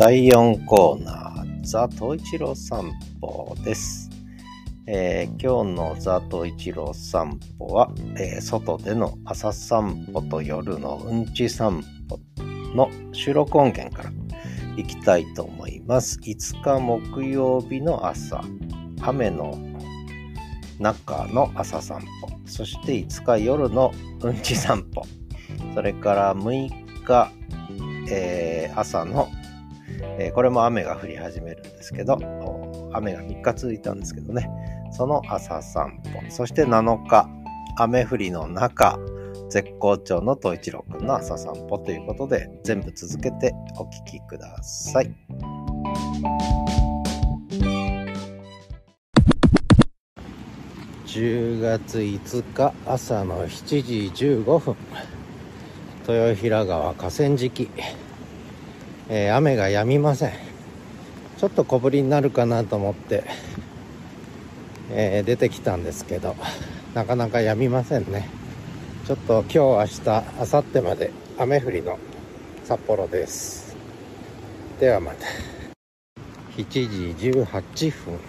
第4コーナー、ザ・トイチロ散歩です。えー今日のザ・トイチロー散歩は、えー外での朝散歩と夜のうんち散歩の収録音源から行きたいと思います。5日木曜日の朝、雨の中の朝散歩、そして5日夜のうんち散歩、それから6日、えー朝のえこれも雨が降り始めるんですけど、雨が3日続いたんですけどね、その朝散歩、そして7日、雨降りの中、絶好調の東一郎くんの朝散歩ということで、全部続けてお聞きください。10月5日朝の7時15分、豊平川河川敷、えー雨が止みません。ちょっと小降りになるかなと思って、えー出てきたんですけどなかなか止みませんね。ちょっと今日明日明後日まで雨降りの札幌です。ではまた。7時18分、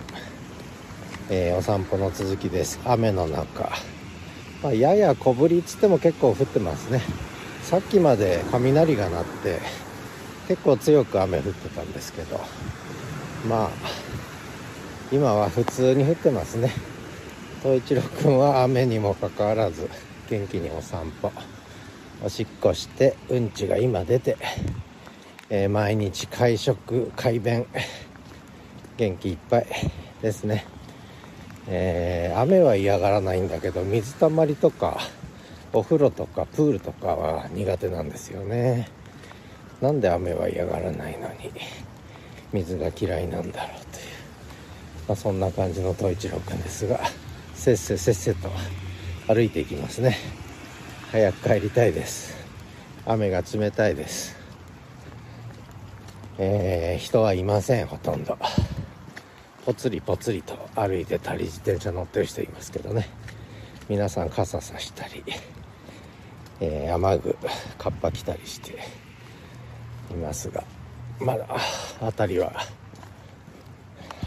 えーお散歩の続きです。雨の中、まあ、やや小降りっつっても結構降ってますね。さっきまで雷が鳴って結構強く雨降ってたんですけどまあ今は普通に降ってますね。東一郎くんは雨にもかかわらず元気にお散歩おしっこしてうんちが今出て、えー毎日会食快便元気いっぱいですね。えー雨は嫌がらないんだけど水たまりとかお風呂とかプールとかは苦手なんですよね。なんで雨は嫌がらないのに水が嫌いなんだろうという、まあ、そんな感じの東一郎くんですがせっせせっせと歩いていきますね。早く帰りたいです。雨が冷たいです。えー人はいませんほとんど。ぽつりぽつりと歩いてたり自転車乗ってる人いますけどね。皆さん傘さしたり、えー雨具カッパ着たりしていますが。まだ辺りは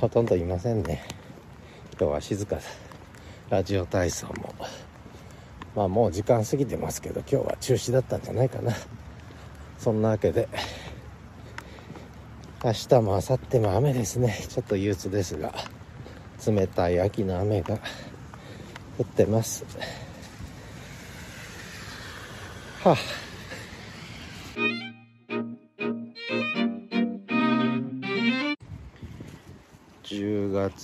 ほとんどいませんね。今日は静か。だラジオ体操も。まあもう時間過ぎてますけど今日は中止だったんじゃないかな。そんなわけで明日も明後日も雨ですね。ちょっと憂鬱ですが冷たい秋の雨が降ってます。はあ。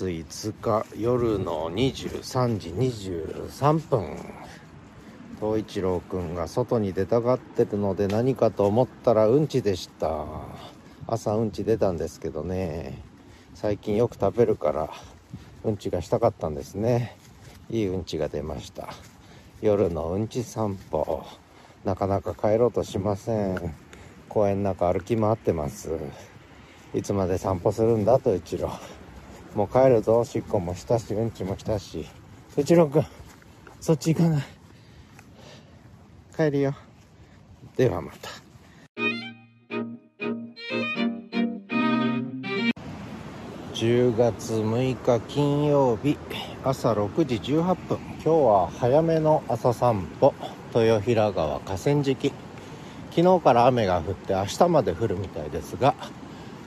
月5日夜の23時23分。東一郎くんが外に出たがってるので何かと思ったらうんちでした。朝うんち出たんですけどね。最近よく食べるからうんちがしたかったんですね。いいうんちが出ました。夜のうんち散歩。なかなか帰ろうとしません。公園の中歩き回ってます。いつまで散歩するんだと一郎。もう帰るぞ。しっこもしたしうんちもしたし。一郎くんそっち行かない。帰るよ。ではまた。10月6日金曜日朝6時18分。今日は早めの朝散歩。豊平川河川敷。昨日から雨が降って明日まで降るみたいですが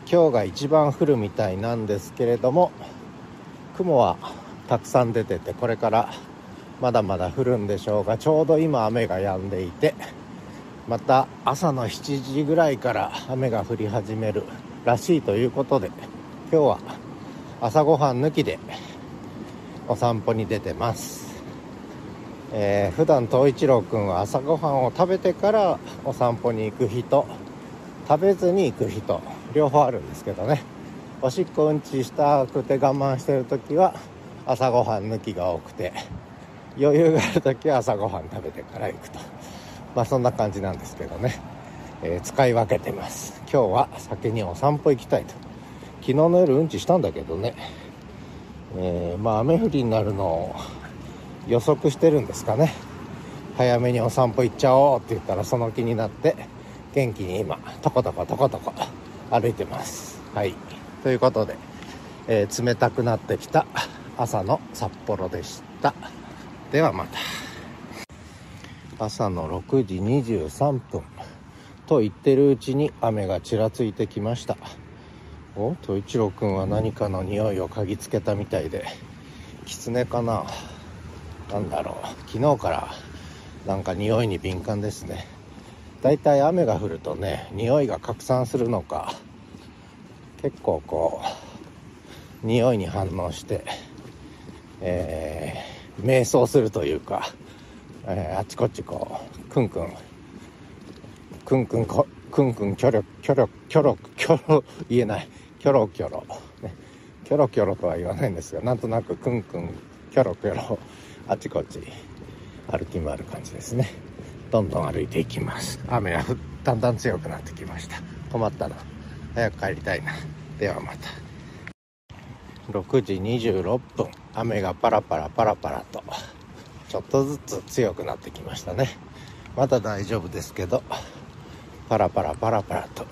今日が一番降るみたいなんですけれども雲はたくさん出ててこれからまだまだ降るんでしょうがちょうど今雨が止んでいてまた朝の7時ぐらいから雨が降り始めるらしいということで今日は朝ごはん抜きでお散歩に出てます、えー普段東一郎くんは朝ごはんを食べてからお散歩に行く日と食べずに行く日と両方あるんですけどね。おしっこうんちしたくて我慢してる時は朝ごはん抜きが多くて余裕がある時は朝ごはん食べてから行くと。まあそんな感じなんですけどね、えー使い分けてます。今日は先にお散歩行きたいと。昨日の夜うんちしたんだけどね、えーまあ雨降りになるのを予測してるんですかね。早めにお散歩行っちゃおうって言ったらその気になって元気に今トコトコトコトコ歩いてます。はい。ということで、えー、冷たくなってきた朝の札幌でした。ではまた。朝の6時23分。と言ってるうちに雨がちらついてきました。おと一郎くんは何かの匂いを嗅ぎつけたみたいで狐かな。何だろう。昨日からなんか匂いに敏感ですね。だいい雨が降るとね匂いが拡散するのか結構こう匂いに反応してえー、瞑想するというか、えー、あちこちこうクンクンクンクンこクンクンキョロキョロキョロキョロ言えない。キョロキョロ、ね、キョロキョロとは言わないんですがなんとなくクンクンキョロキョロあちこち歩き回る感じですね。どんどん歩いていきます。雨がだんだん強くなってきました。困ったな。早く帰りたいな。ではまた。6時26分。雨がパラパラパラパラと。ちょっとずつ強くなってきましたね。まだ大丈夫ですけど。パラパラパラパラと。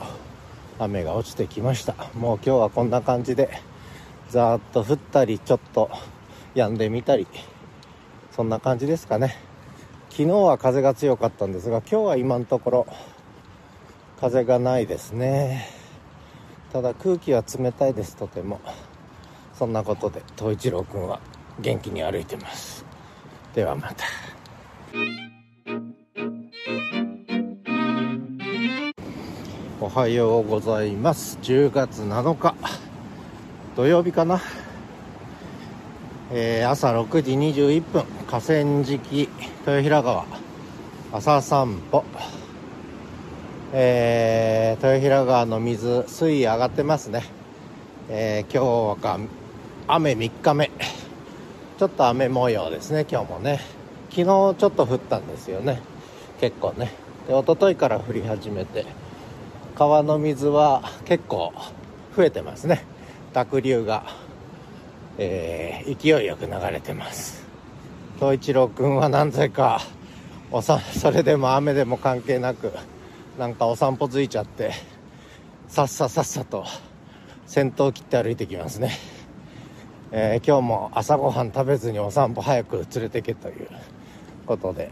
雨が落ちてきました。もう今日はこんな感じで。ざーっと降ったりちょっと止んでみたり。そんな感じですかね。昨日は風が強かったんですが今日は今のところ風がないですね。ただ空気は冷たいです。とても。そんなことで東一郎くんは元気に歩いてます。ではまた。おはようございます。10月7日。土曜日かな。えー、朝6時21分。河川敷豊平川朝散歩。えー、豊平川の水水位上がってますね、えー、今日が雨3日目。ちょっと雨模様ですね今日もね。昨日ちょっと降ったんですよね。結構ね。で一昨日から降り始めて川の水は結構増えてますね。濁流がえー、勢いよく流れてます。東一郎君は何故かおさそれでも雨でも関係なくなんかお散歩ついちゃってさっささっさと先頭を切って歩いてきますね、えー、今日も朝ごはん食べずにお散歩早く連れてけということで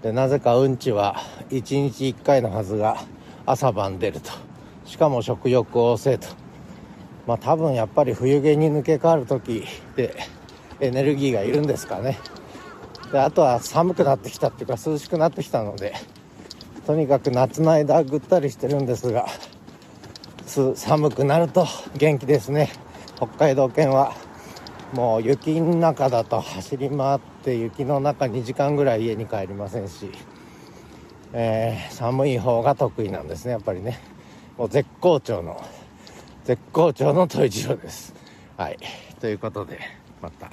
でなぜかうんちは1日1回のはずが朝晩出るとしかも食欲旺盛とまあ多分やっぱり冬毛に抜け変わる時でエネルギーがいるんですかねであとは寒くなってきたっていうか涼しくなってきたのでとにかく夏の間ぐったりしてるんですが寒くなると元気ですね北海道犬はもう雪の中だと走り回って雪の中2時間ぐらい家に帰りませんし、えー、寒い方が得意なんですねやっぱりねもう絶好調の絶好調のトイジロです。はい。ということで、また。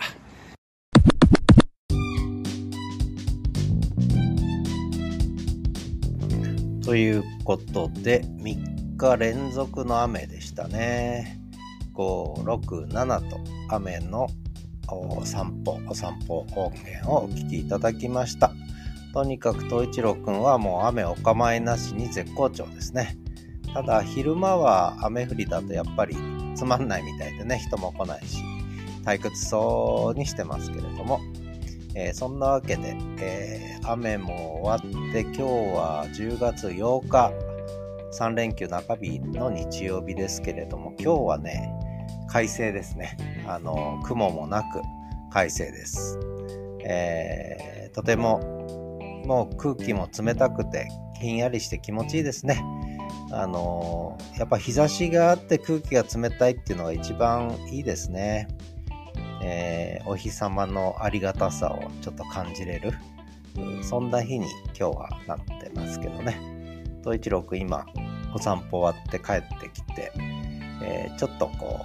ということで、3日連続の雨でしたね。5、6、7と雨のお散歩、お散歩音源をお聞きいただきました。とにかく東一郎くんはもう雨お構いなしに絶好調ですね。ただ昼間は雨降りだとやっぱりつまんないみたいでね人も来ないし退屈そうにしてますけれども、えー、そんなわけで、えー、雨も終わって今日は10月8日3連休中日の日曜日ですけれども今日はね快晴ですね。あの雲もなく快晴です、えー、とてももう空気も冷たくてひんやりして気持ちいいですね。あのやっぱ日差しがあって空気が冷たいっていうのが一番いいですね。えー、お日様のありがたさをちょっと感じれる、そんな日に今日はなってますけどね。東一郎くん今お散歩終わって帰ってきて、えー、ちょっとこ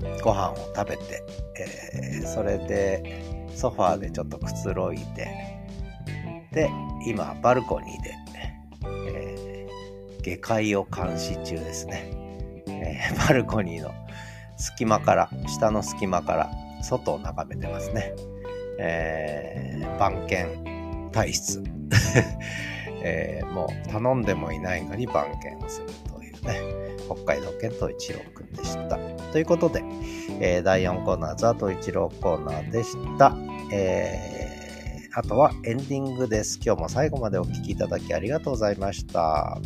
うご飯を食べて、えー、それでソファーでちょっとくつろいでで今バルコニーでえ下界を監視中ですね。え、バルコニーの隙間から、下の隙間から外を眺めてますね。えー、番犬体質。えー、もう頼んでもいないのに番犬をするというね。北海道犬と一郎くんでした。ということで、えー、第4コーナー、ザと一郎コーナーでした。えー、あとはエンディングです。今日も最後までお聴きいただきありがとうございました。